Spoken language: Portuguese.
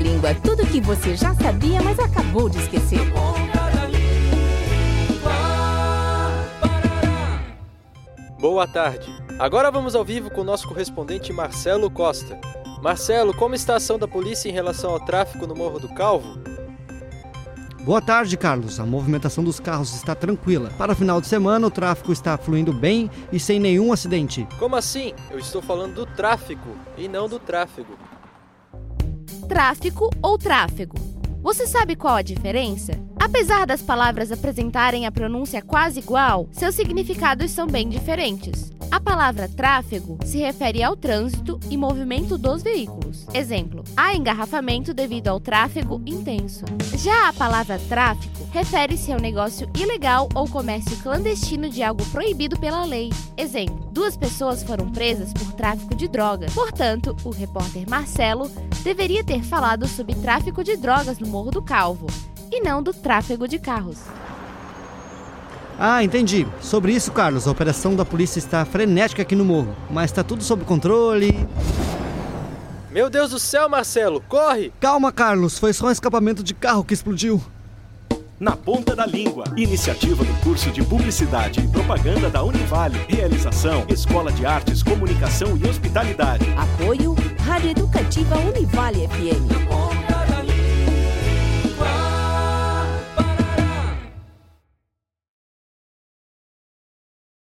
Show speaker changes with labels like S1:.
S1: Língua. Tudo que você já sabia, mas acabou de esquecer.
S2: Boa tarde. Agora vamos ao vivo com o nosso correspondente Marcelo Costa. Marcelo, como está a ação da polícia em relação ao tráfico no Morro do Calvo?
S3: Boa tarde, Carlos. A movimentação dos carros está tranquila. Para o final de semana, o tráfego está fluindo bem e sem nenhum acidente.
S2: Como assim? Eu estou falando do tráfico e não do tráfego.
S4: Tráfico ou tráfego? Você sabe qual a diferença? Apesar das palavras apresentarem a pronúncia quase igual, seus significados são bem diferentes. A palavra tráfego se refere ao trânsito e movimento dos veículos. Exemplo: há engarrafamento devido ao tráfego intenso. Já a palavra tráfico refere-se ao negócio ilegal ou comércio clandestino de algo proibido pela lei. Exemplo: duas pessoas foram presas por tráfico de drogas. Portanto, o repórter Marcelo deveria ter falado sobre tráfico de drogas no Morro do Calvo e não do tráfego de carros.
S3: Ah, entendi. Sobre isso, Carlos, a operação da polícia está frenética aqui no morro, mas está tudo sob controle.
S2: Meu Deus do céu, Marcelo, corre!
S3: Calma, Carlos, foi só um escapamento de carro que explodiu.
S5: Na Ponta da Língua, iniciativa do curso de Publicidade e Propaganda da Univale. Realização: Escola de Artes, Comunicação e Hospitalidade.
S1: Apoio Rádio Educativa Univale FM.